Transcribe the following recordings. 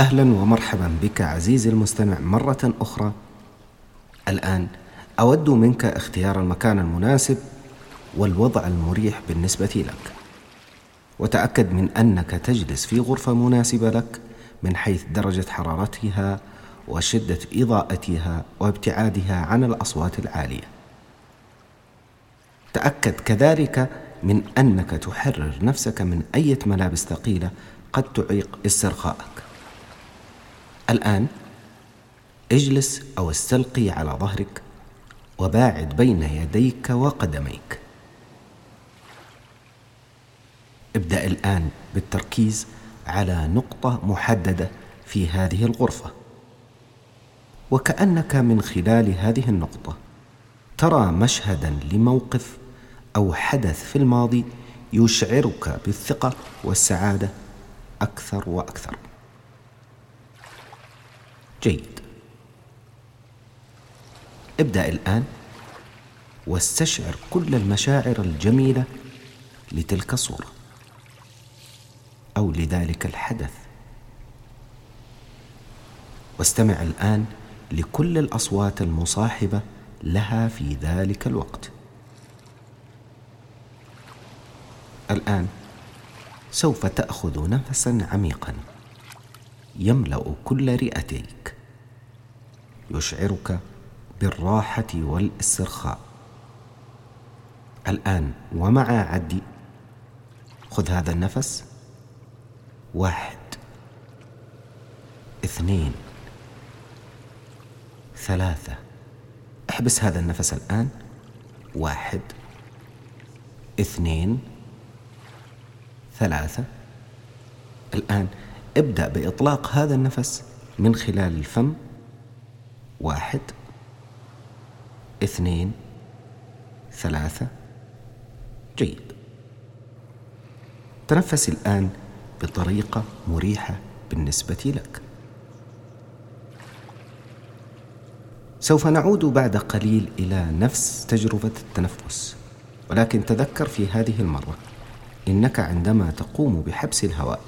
أهلا ومرحبا بك عزيزي المستمع مرة أخرى. الآن أود منك اختيار المكان المناسب والوضع المريح بالنسبة لك. وتأكد من أنك تجلس في غرفة مناسبة لك من حيث درجة حرارتها وشدة إضاءتها وابتعادها عن الأصوات العالية. تأكد كذلك من أنك تحرر نفسك من أي ملابس ثقيلة قد تعيق استرخائك الآن اجلس أو استلقي على ظهرك وباعد بين يديك وقدميك. ابدأ الآن بالتركيز على نقطة محددة في هذه الغرفة. وكأنك من خلال هذه النقطة ترى مشهدا لموقف أو حدث في الماضي يشعرك بالثقة والسعادة أكثر وأكثر. جيد. ابدأ الآن واستشعر كل المشاعر الجميلة لتلك الصورة أو لذلك الحدث. واستمع الآن لكل الأصوات المصاحبة لها في ذلك الوقت. الآن سوف تأخذ نفسا عميقا. يملأ كل رئتيك. يشعرك بالراحة والاسترخاء الآن ومع عدي. خذ هذا النفس. واحد. اثنين. ثلاثة. احبس هذا النفس الآن. واحد. اثنين. ثلاثة. الآن ابدأ بإطلاق هذا النفس من خلال الفم. واحد. اثنين. ثلاثة. جيد. تنفس الآن بطريقة مريحة بالنسبة لك. سوف نعود بعد قليل إلى نفس تجربة التنفس. ولكن تذكر في هذه المرة إنك عندما تقوم بحبس الهواء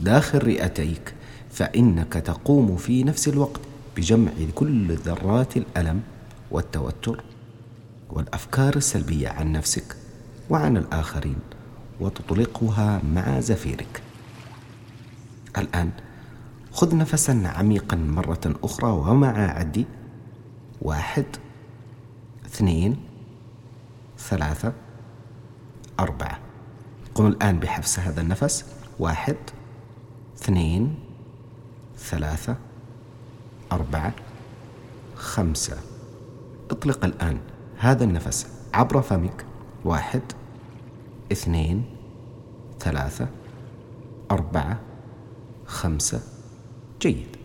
داخل رئتيك فإنك تقوم في نفس الوقت بجمع كل ذرات الألم والتوتر والأفكار السلبية عن نفسك وعن الآخرين وتطلقها مع زفيرك. الآن خذ نفسا عميقا مرة أخرى ومع عدي. واحد اثنين ثلاثة أربعة. قم الآن بحبس هذا النفس. واحد اثنين ثلاثة أربعة خمسة. اطلق الآن هذا النفس عبر فمك. واحد اثنين ثلاثة أربعة خمسة. جيد.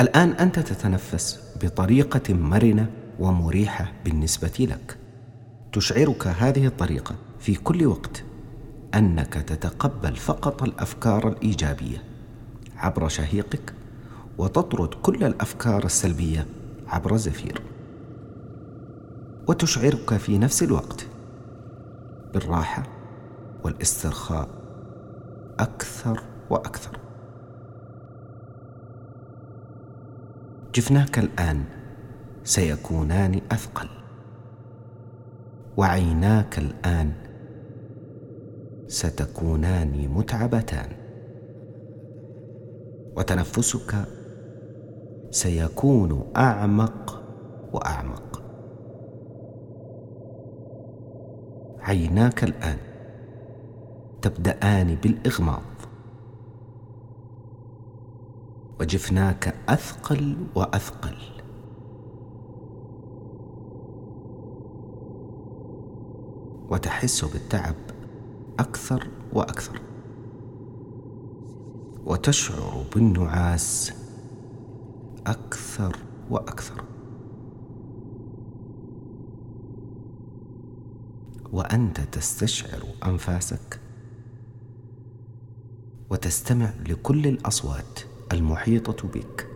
الآن أنت تتنفس بطريقة مرنة ومريحة بالنسبة لك. تشعرك هذه الطريقة في كل وقت. أنك تتقبل فقط الأفكار الإيجابية عبر شهيقك وتطرد كل الأفكار السلبية عبر زفير. وتشعرك في نفس الوقت بالراحة والاسترخاء أكثر وأكثر. جفناك الآن سيكونان أثقل. وعيناك الآن ستكونان متعبتان. وتنفسك سيكون أعمق وأعمق. عيناك الآن تبدان بالإغماض. وجفناك أثقل وأثقل. وتحس بالتعب أكثر وأكثر. وتشعر بالنعاس أكثر وأكثر. وأنت تستشعر أنفاسك وتستمع لكل الأصوات المحيطة بك.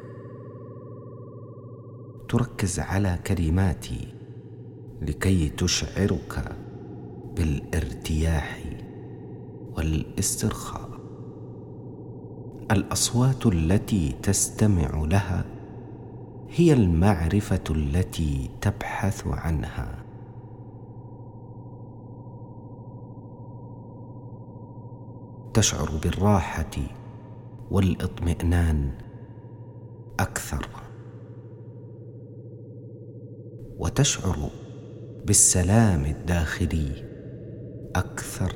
تركز على كلماتي لكي تشعرك بالارتياح. والاسترخاء. الأصوات التي تستمع لها هي المعرفة التي تبحث عنها. تشعر بالراحة والاطمئنان أكثر. وتشعر بالسلام الداخلي أكثر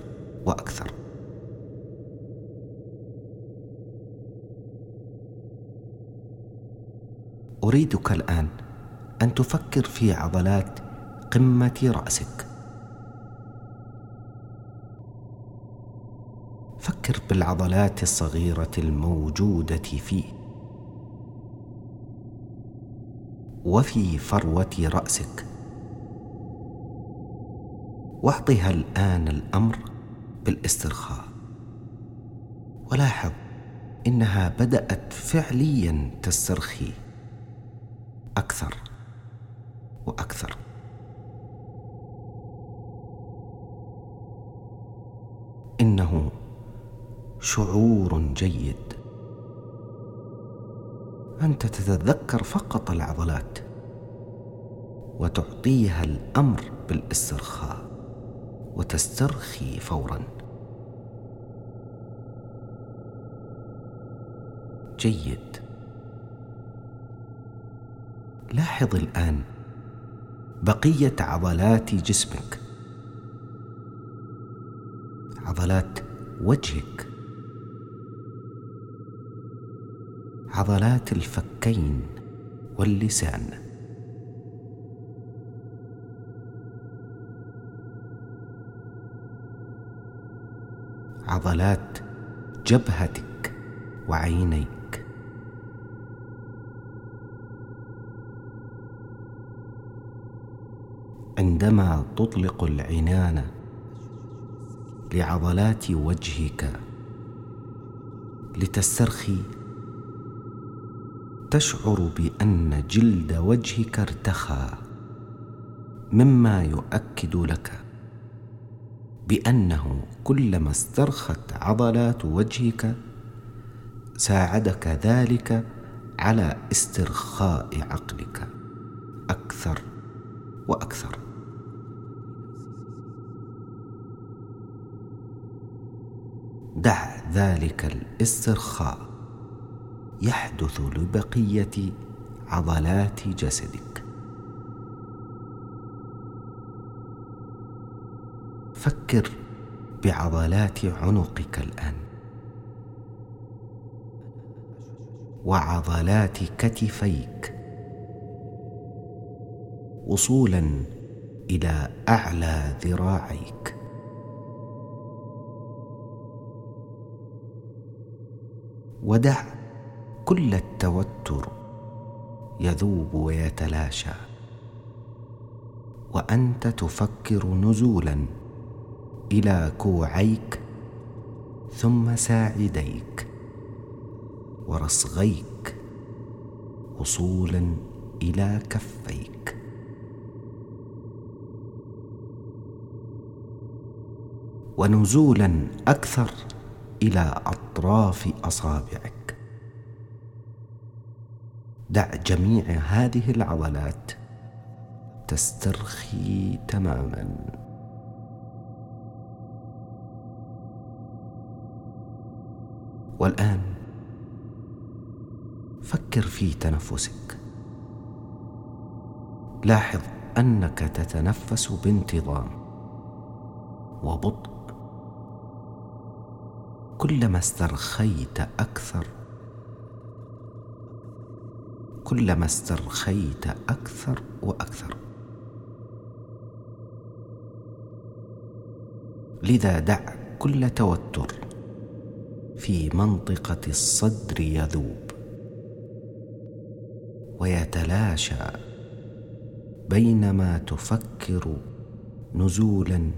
وأكثر. أريدك الآن أن تفكر في عضلات قمة رأسك. فكر بالعضلات الصغيرة الموجودة فيه وفي فروة رأسك. واعطها الآن الأمر بالاسترخاء. ولاحظ إنها بدأت فعليا تسترخي. أكثر وأكثر. إنه شعور جيد. انت تتذكر فقط العضلات وتعطيها الأمر بالإسترخاء وتسترخي فورا. جيد. لاحظ الآن بقية عضلات جسمك. عضلات وجهك. عضلات الفكين واللسان. عضلات جبهتك وعينيك. عندما تطلق العنان لعضلات وجهك لتسترخي تشعر بأن جلد وجهك ارتخى مما يؤكد لك بأنه كلما استرخت عضلات وجهك ساعدك ذلك على استرخاء عقلك أكثر وأكثر. ذلك الاسترخاء يحدث لبقية عضلات جسدك. فكر بعضلات عنقك الآن وعضلات كتفيك وصولا إلى أعلى ذراعيك. ودع كل التوتر يذوب ويتلاشى. وأنت تفكر نزولا إلى كوعيك ثم ساعديك ورصغيك وصولا إلى كفيك. ونزولا أكثر إلى أطراف أصابعك. دع جميع هذه العضلات تسترخي تماما. والآن فكر في تنفسك. لاحظ أنك تتنفس بانتظام. وبطء. كلما استرخيت أكثر. كلما استرخيت أكثر وأكثر. لذا دع كل توتر في منطقة الصدر يذوب. ويتلاشى بينما تفكر نزولا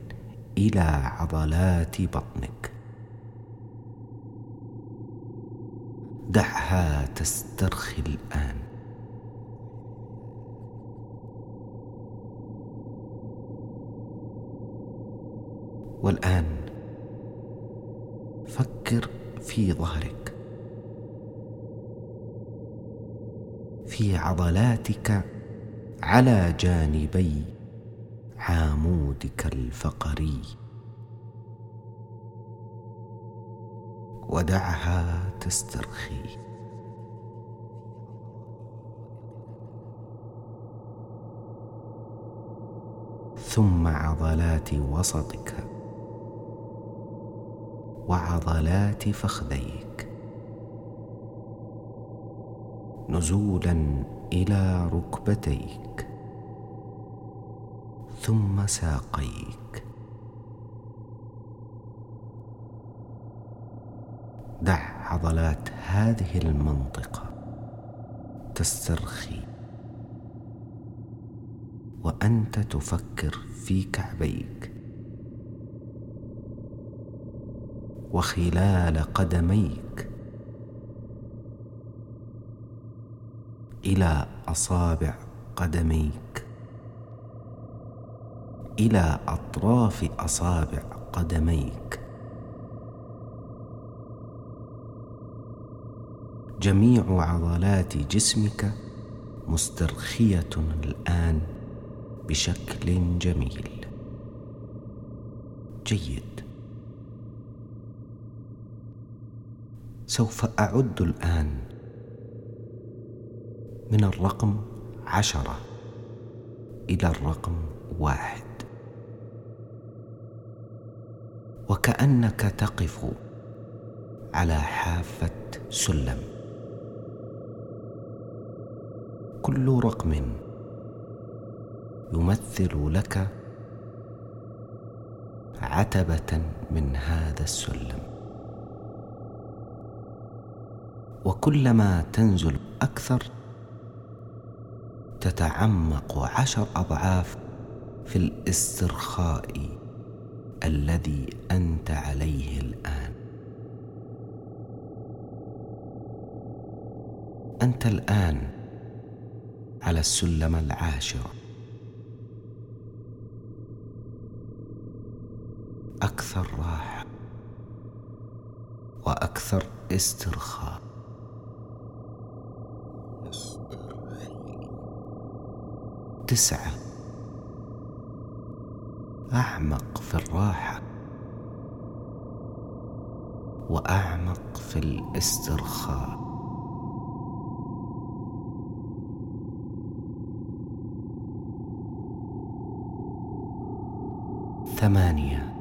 إلى عضلات بطنك. تسترخي الآن. والآن فكر في ظهرك. في عضلاتك على جانبي عامودك الفقري. ودعها تسترخي. ثم عضلات وسطك. وعضلات فخذيك. نزولا إلى ركبتيك. ثم ساقيك. دع عضلات هذه المنطقة. تسترخي. وأنت تفكر في كعبيك. وخلال قدميك. إلى أصابع قدميك. إلى أطراف أصابع قدميك. جميع عضلات جسمك مسترخية الآن. بشكل جميل. جيد. سوف أعد الآن من الرقم عشرة إلى الرقم واحد. وكأنك تقف على حافة سلم. كل رقم يمثل لك عتبة من هذا السلم. وكلما تنزل أكثر تتعمق عشر أضعاف في الاسترخاء الذي أنت عليه الآن. أنت الآن على السلم العاشر. أكثر راحه وأكثر استرخاء. تسعة. أعمق في الراحة وأعمق في الاسترخاء. ثمانية.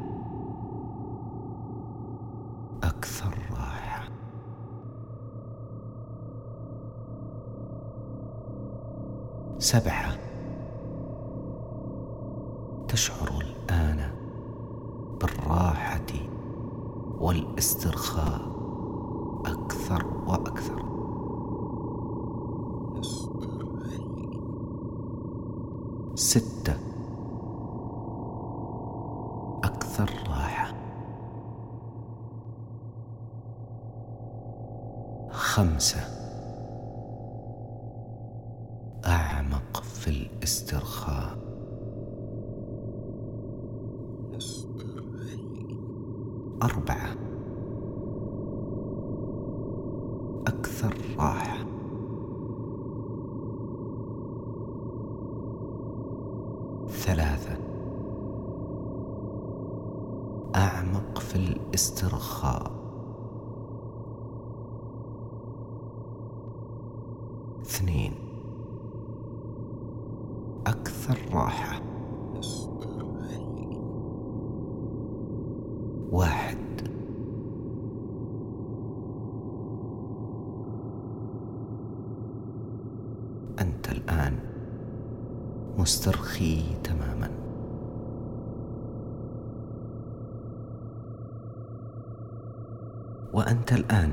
سبعه تشعر الآن بالراحة والاسترخاء أكثر وأكثر. ستة. أكثر راحة. خمسة. أكثر راحة. واحد. أنت الآن مسترخي تماما. وأنت الآن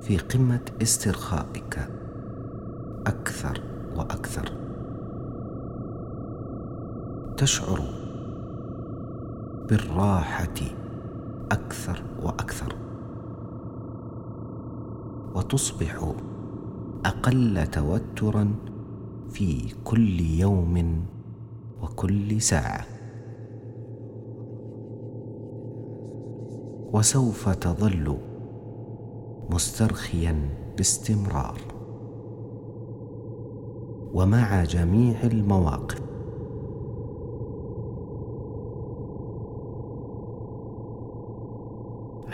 في قمة استرخائك أكثر وأكثر. تشعر بالراحة أكثر وأكثر. وتصبح أقل توترا في كل يوم وكل ساعة. وسوف تظل مسترخيا باستمرار. ومع جميع المواقف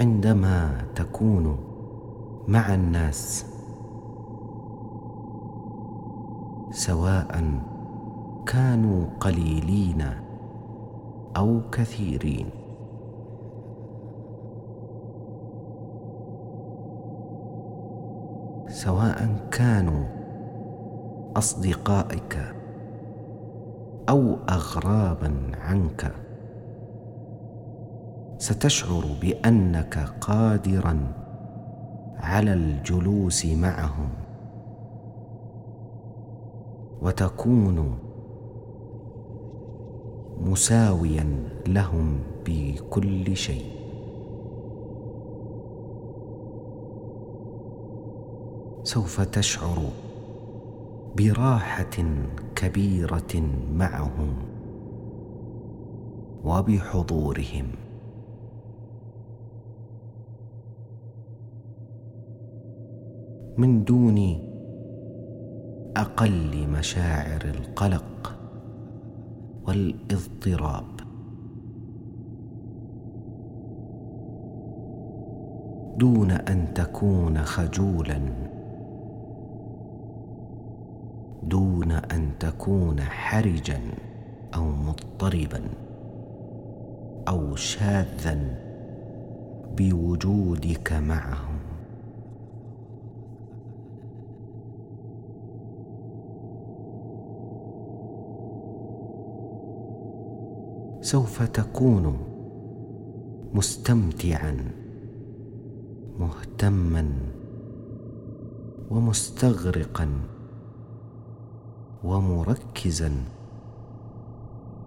عندما تكون مع الناس سواء كانوا قليلين أو كثيرين. سواء كانوا أصدقائك أو اغرابا عنك. ستشعر بأنك قادرا على الجلوس معهم. وتكون مساويا لهم بكل شيء. سوف تشعر براحة كبيرة معهم. وبحضورهم. من دون أقل مشاعر القلق والاضطراب. دون أن تكون خجولا. دون أن تكون حرجا أو مضطربا أو شاذا بوجودك معهم. سوف تكون مستمتعا مهتما ومستغرقا ومركزا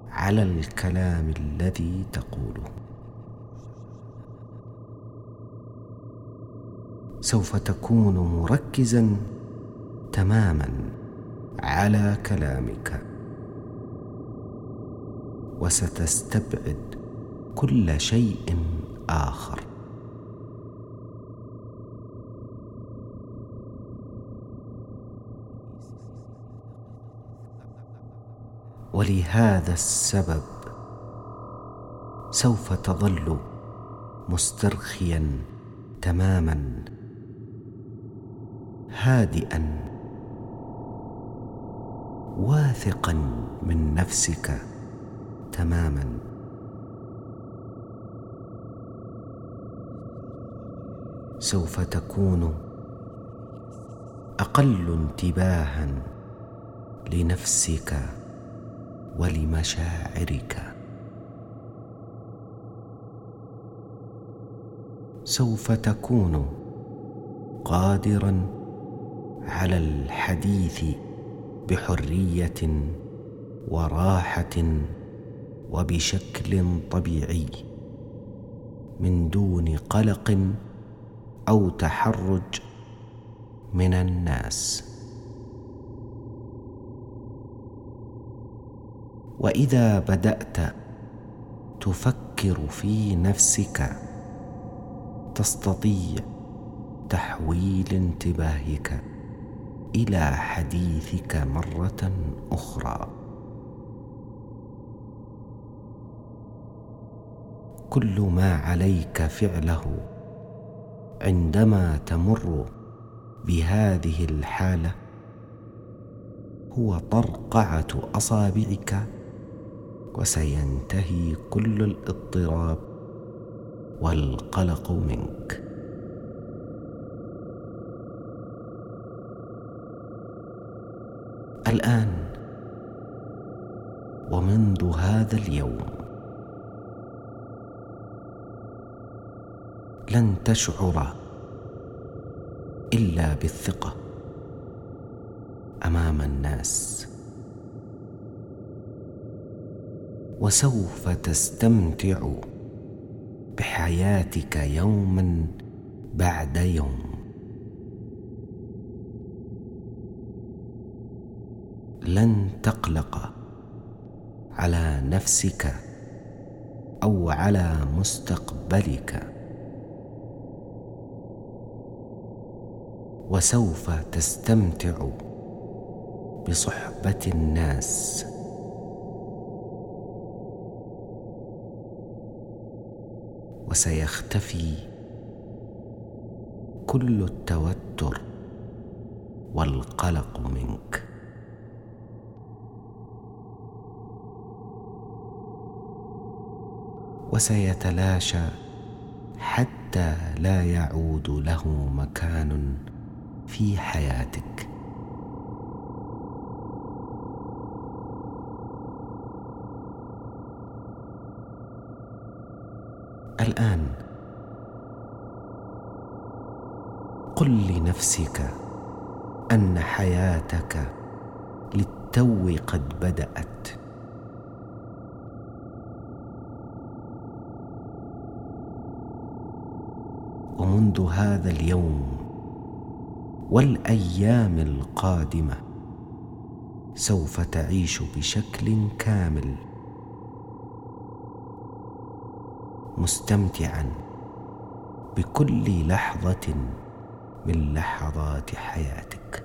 على الكلام الذي تقوله. سوف تكون مركزا تماما على كلامك. وستستبعد كل شيء آخر. ولهذا السبب سوف تظل مسترخيا تماما هادئا واثقا من نفسك. تماما. سوف تكون أقل انتباها لنفسك ولمشاعرك. سوف تكون قادرا على الحديث بحرية وراحة وبشكل طبيعي من دون قلق أو تحرج من الناس. وإذا بدأت تفكر في نفسك تستطيع تحويل انتباهك إلى حديثك مرة أخرى. كل ما عليك فعله عندما تمر بهذه الحالة هو طرقعة أصابعك وسينتهي كل الاضطراب والقلق منك. الآن ومنذ هذا اليوم لن تشعر إلا بالثقة أمام الناس. وسوف تستمتع بحياتك يوما بعد يوم. لن تقلق على نفسك أو على مستقبلك. وسوف تستمتع بصحبة الناس. وسيختفي كل التوتر والقلق منك. وسيتلاشى حتى لا يعود له مكان في حياتك. الآن قل لنفسك أن حياتك للتو قد بدأت. ومنذ هذا اليوم والأيام القادمة سوف تعيش بشكل كامل. مستمتعا بكل لحظة من لحظات حياتك.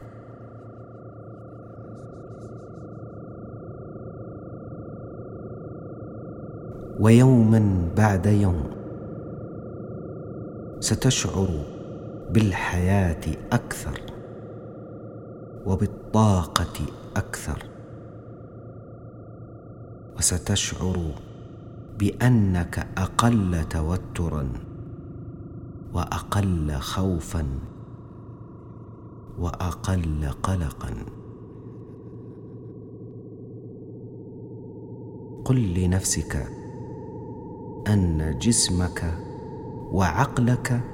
ويوما بعد يوم ستشعر بالحياة أكثر وبالطاقة أكثر. وستشعر بأنك أقل توترا وأقل خوفا وأقل قلقا. قل لنفسك أن جسمك وعقلك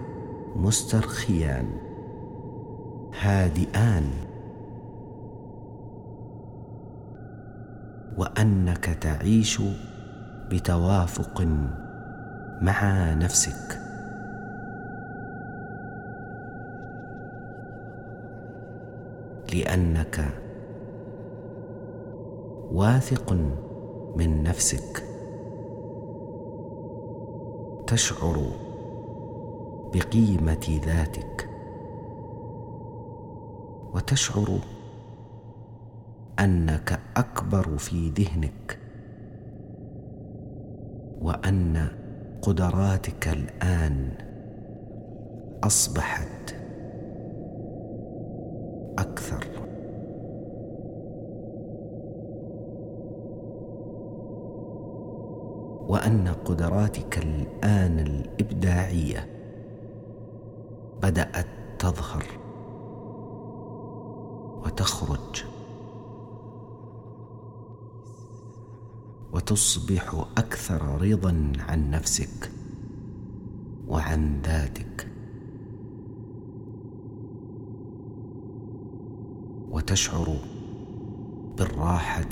مسترخيان. هادئان. وأنك تعيش بتوافق مع نفسك. لأنك واثق من نفسك. تشعر بقيمة ذاتك. وتشعر أنك أكبر في ذهنك وأن قدراتك الآن أصبحت أكثر. وأن قدراتك الآن الإبداعية بدأت تظهر وتخرج وتصبح أكثر رضا عن نفسك وعن ذاتك. وتشعر بالراحة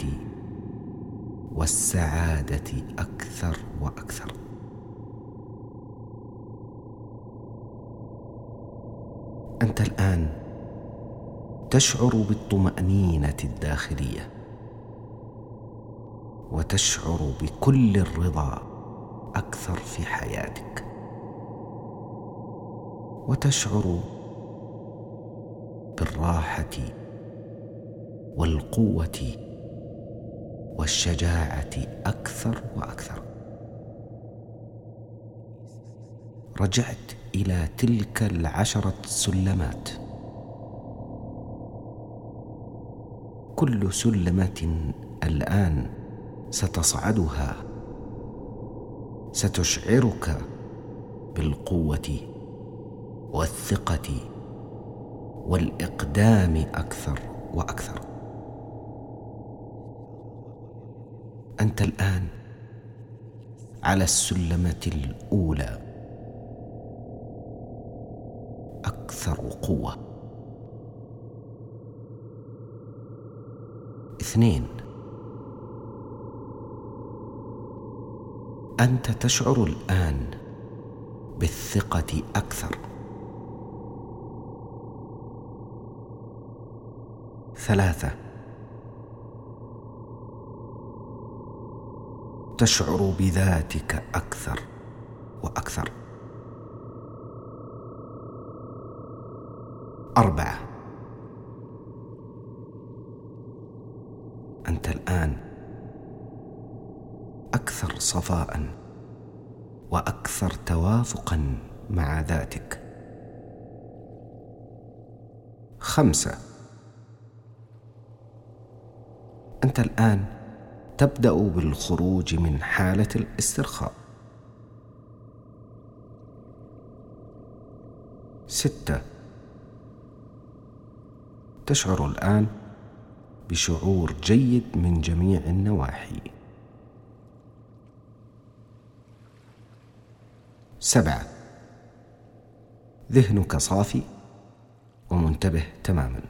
والسعادة أكثر وأكثر انت الآن تشعر بالطمأنينة الداخلية وتشعر بكل الرضا أكثر في حياتك. وتشعر بالراحة والقوة والشجاعة أكثر وأكثر. رجعت إلى تلك العشرة سلمات. كل سلمة الآن ستصعدها. ستشعرك بالقوة والثقة والإقدام أكثر وأكثر. أنت الآن على السلمة الأولى. أكثر قوة. اثنين. أنت تشعر الآن بالثقة أكثر. ثلاثة. تشعر بذاتك أكثر وأكثر. أربعة. أنت الآن أكثر صفاء وأكثر توافقا مع ذاتك. خمسة. أنت الآن تبدأ بالخروج من حالة الاسترخاء. ستة. تشعر الآن بشعور جيد من جميع النواحي. سبعة. ذهنك صافي ومنتبه تماما.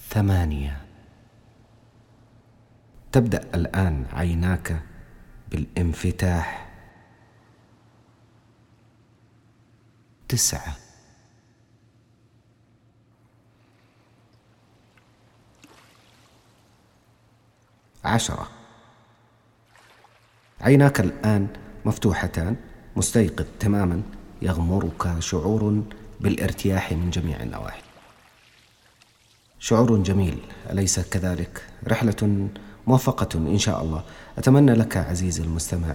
ثمانية. تبدأ الآن عيناك بالانفتاح. تسعة. عشرة. عيناك الآن مفتوحتان مستيقظ تماما يغمرك شعور بالارتياح من جميع النواحي. شعور جميل أليس كذلك؟ رحلة موفقة إن شاء الله. أتمنى لك عزيزي المستمع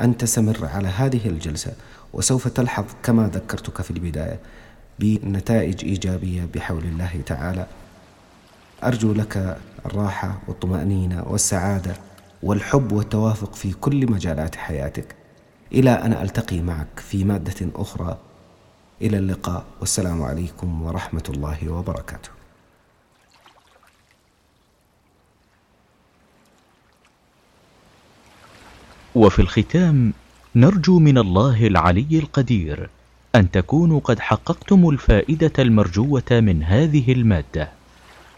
أن تستمر على هذه الجلسة وسوف تلحظ كما ذكرتك في البداية بنتائج إيجابية بحول الله تعالى. أرجو لك الراحة والطمأنينة والسعادة والحب والتوافق في كل مجالات حياتك. إلى أن ألتقي معك في مادة أخرى. إلى اللقاء. والسلام عليكم ورحمة الله وبركاته. وفي الختام نرجو من الله العلي القدير أن تكونوا قد حققتم الفائدة المرجوة من هذه المادة.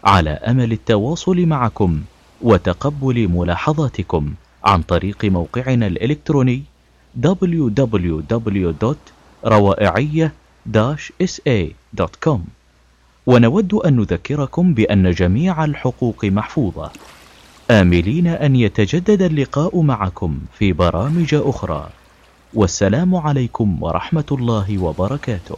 على أمل التواصل معكم وتقبل ملاحظاتكم عن طريق موقعنا الإلكتروني www.روائعية-sa.com ونود أن نذكركم بأن جميع الحقوق محفوظة. آملين أن يتجدد اللقاء معكم في برامج أخرى. والسلام عليكم ورحمة الله وبركاته.